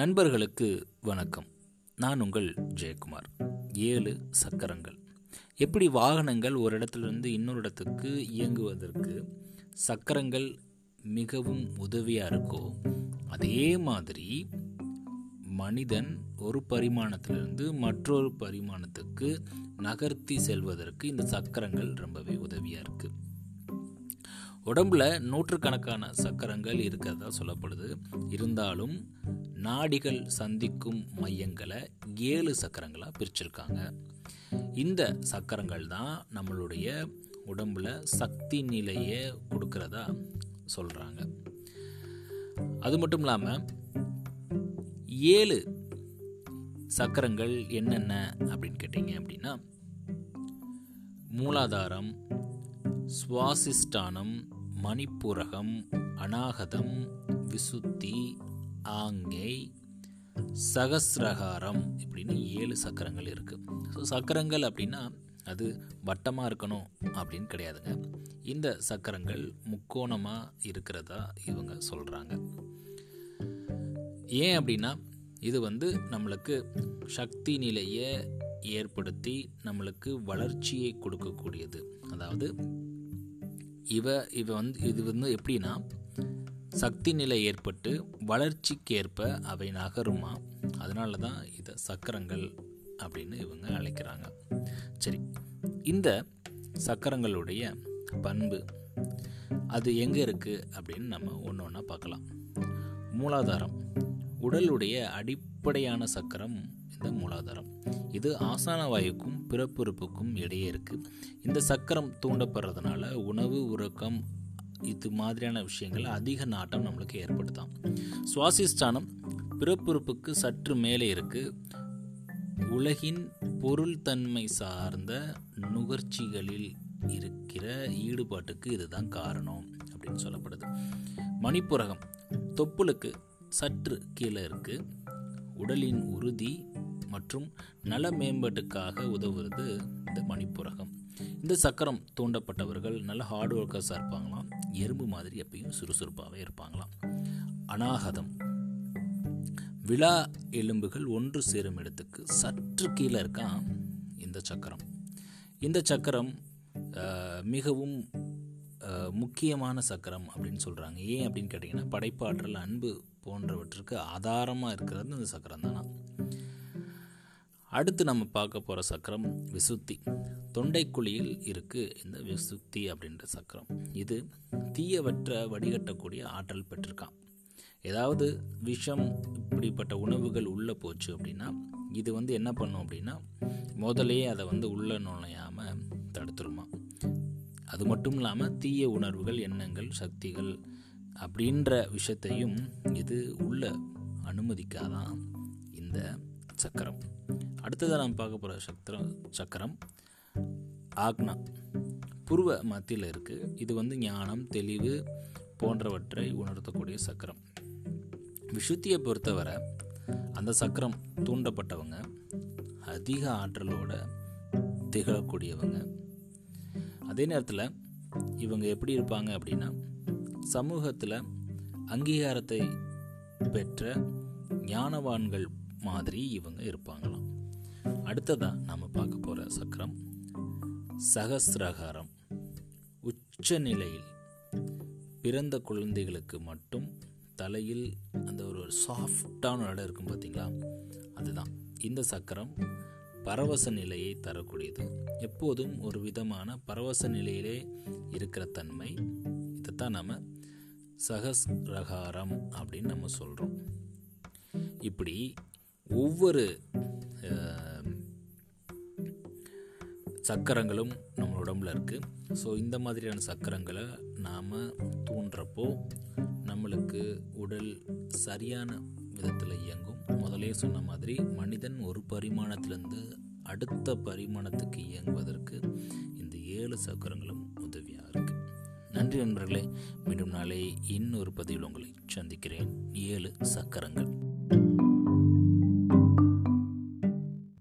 நண்பர்களுக்கு வணக்கம். நான் உங்கள் ஜெயக்குமார். ஏழு சக்கரங்கள். எப்படி வாகனங்கள் ஒரு இடத்துலேருந்து இன்னொரு இடத்துக்கு இயங்குவதற்கு சக்கரங்கள் மிகவும் உதவியாக இருக்கோ அதே மாதிரி மனிதன் ஒரு பரிமாணத்திலிருந்து மற்றொரு பரிமாணத்துக்கு நகர்த்தி செல்வதற்கு இந்த சக்கரங்கள் ரொம்பவே உதவியாக இருக்குது உடம்பில் நூற்றுக்கணக்கான சக்கரங்கள் இருக்கிறதா சொல்லப்படுது. இருந்தாலும் நாடிகள் சந்திக்கும் மையங்களை ஏழு சக்கரங்களாக பிரிச்சிருக்காங்க. இந்த சக்கரங்கள் தான் நம்மளுடைய உடம்புல சக்தி நிலையை கொடுக்கறதா சொல்கிறாங்க அது மட்டும் இல்லாமல் ஏழு சக்கரங்கள் என்னென்ன அப்படின்னு கேட்டிங்க அப்படின்னா மூலாதாரம் சுவாசிஷ்டானம் மணிப்புரகம் அநாகதம் விசுத்தி ஆங்கை சகசிரகாரம் இப்படின்னு ஏழு சக்கரங்கள் இருக்குது ஸோ சக்கரங்கள் அப்படின்னா அது வட்டமாக இருக்கணும் அப்படின்னு கிடையாதுங்க. இந்த சக்கரங்கள் முக்கோணமாக இருக்கிறதா இவங்க சொல்கிறாங்க ஏன் அப்படின்னா இது வந்து நம்மளுக்கு சக்தி நிலையை ஏற்படுத்தி நம்மளுக்கு வளர்ச்சியை கொடுக்கக்கூடியது. அதாவது இவ இவ வந்து இது வந்து எப்படின்னா சக்தி நிலை ஏற்பட்டு வளர்ச்சிக்கேற்ப அவை நகருமா? அதனால தான் இதை சக்கரங்கள் அப்படின்னு இவங்க அழைக்கிறாங்க. சரி இந்த சக்கரங்களுடைய பண்பு அது எங்கே இருக்குது அப்படின்னு நம்ம ஒன்று ஒன்றா பார்க்கலாம். மூலாதாரம் உடலுடைய அடிப்படையான சக்கரம் இந்த மூலாதாரம். இது ஆசான வாயுக்கும் பிறப்புறுப்புக்கும் இடையே இருக்குது இந்த சக்கரம் தூண்டப்படுறதுனால உணவு உறக்கம் இது மாதிரியான விஷயங்கள் அதிக நாட்டம் நம்மளுக்கு ஏற்படுத்தாம். சுவாசிஸ்தானம் பிறப்புறுப்புக்கு சற்று மேலே இருக்குது உலகின் பொருள் தன்மை சார்ந்த நுகர்ச்சிகளில் இருக்கிற ஈடுபாட்டுக்கு இதுதான் காரணம் அப்படின்னு சொல்லப்படுது. மணிப்புரகம் தொப்புளுக்கு சற்று கீழே இருக்குது உடலின் உறுதி மற்றும் நல மேம்பாட்டுக்காக உதவுறது இந்த மணிப்புரகம். இந்த சக்கரம் தூண்டப்பட்டவர்கள் நல்ல ஹார்ட் ஒர்க்கர்ஸாக இருப்பாங்களாம். எறும்பு மாதிரி எப்பயும் சுறுசுறுப்பாகவே இருப்பாங்களாம். அநாகதம். விழா எலும்புகள் ஒன்று சேரும் இடத்துக்கு சற்று கீழே இருக்கான் இந்த சக்கரம். இந்த சக்கரம் மிகவும் முக்கியமான சக்கரம் அப்படின்னு சொல்கிறாங்க ஏன் அப்படின்னு கேட்டிங்கன்னா படைப்பாற்றல் அன்பு போன்றவற்றுக்கு ஆதாரமாக இருக்கிறது இந்த சக்கரம் தானா அடுத்து நம்ம பார்க்க போகிற சக்கரம் விசுத்தி. தொண்டைக்குழியில் இருக்குது இந்த விசுத்தி அப்படின்ற சக்கரம். இது தீயவற்ற வடிகட்டக்கூடிய ஆற்றல் பெற்றிருக்கான் ஏதாவது விஷம் இப்படிப்பட்ட உணவுகள் உள்ளே போச்சு அப்படின்னா இது வந்து என்ன பண்ணும் அப்படின்னா முதலையே அதை வந்து உள்ளே நுழையாமல் தடுத்துருமா. அது மட்டும் இல்லாமல் தீய உணர்வுகள் எண்ணங்கள் சக்திகள் அப்படின்ற விஷயத்தையும் இது உள்ள அனுமதிக்காதான் இந்த சக்கரம். அடுத்ததாக நாம் பார்க்க போகிற சக்கரம் சக்கரம் ஆக்னா. புருவ மத்தியில் இருக்குது இது வந்து ஞானம் தெளிவு போன்றவற்றை உணர்த்தக்கூடிய சக்கரம். விஷுத்தியை பொறுத்தவரை அந்த சக்கரம் தூண்டப்பட்டவங்க அதிக ஆற்றலோட திகழக்கூடியவங்க. அதே நேரத்தில் இவங்க எப்படி இருப்பாங்க அப்படின்னா சமூகத்தில் அங்கீகாரத்தை பெற்ற ஞானவான்கள் மாதிரி இவங்க இருப்பாங்களாம். அடுத்ததாக நாம் பார்க்க போகிற சக்கரம் சகசிரகாரம் உச்ச நிலையில் பிறந்த குழந்தைகளுக்கு மட்டும் தலையில் அந்த ஒரு சாஃப்டான இடம் இருக்கும் பார்த்தீங்களா அதுதான். இந்த சக்கரம் பரவச நிலையை தரக்கூடியது. எப்போதும் ஒரு விதமான பரவச நிலையிலே இருக்கிற தன்மை. இதைத்தான் நம்ம சகஸ்ரகாரம் அப்படின்னு நம்ம சொல்கிறோம் இப்படி ஒவ்வொரு சக்கரங்களும் நம்ம உடம்புல இருக்குது ஸோ இந்த மாதிரியான சக்கரங்களை நாம் தூண்டுறப்போ நம்மளுக்கு உடல் சரியான விதத்தில் இயங்கும். முதலே சொன்ன மாதிரி மனிதன் ஒரு பரிமாணத்திலேருந்து அடுத்த பரிமாணத்துக்கு இயங்குவதற்கு இந்த ஏழு சக்கரங்களும் உதவியாக இருக்குது நன்றி நண்பர்களே மீண்டும் நாளை இன்னொரு பதிவில் உங்களை சந்திக்கிறேன். ஏழு சக்கரங்கள்.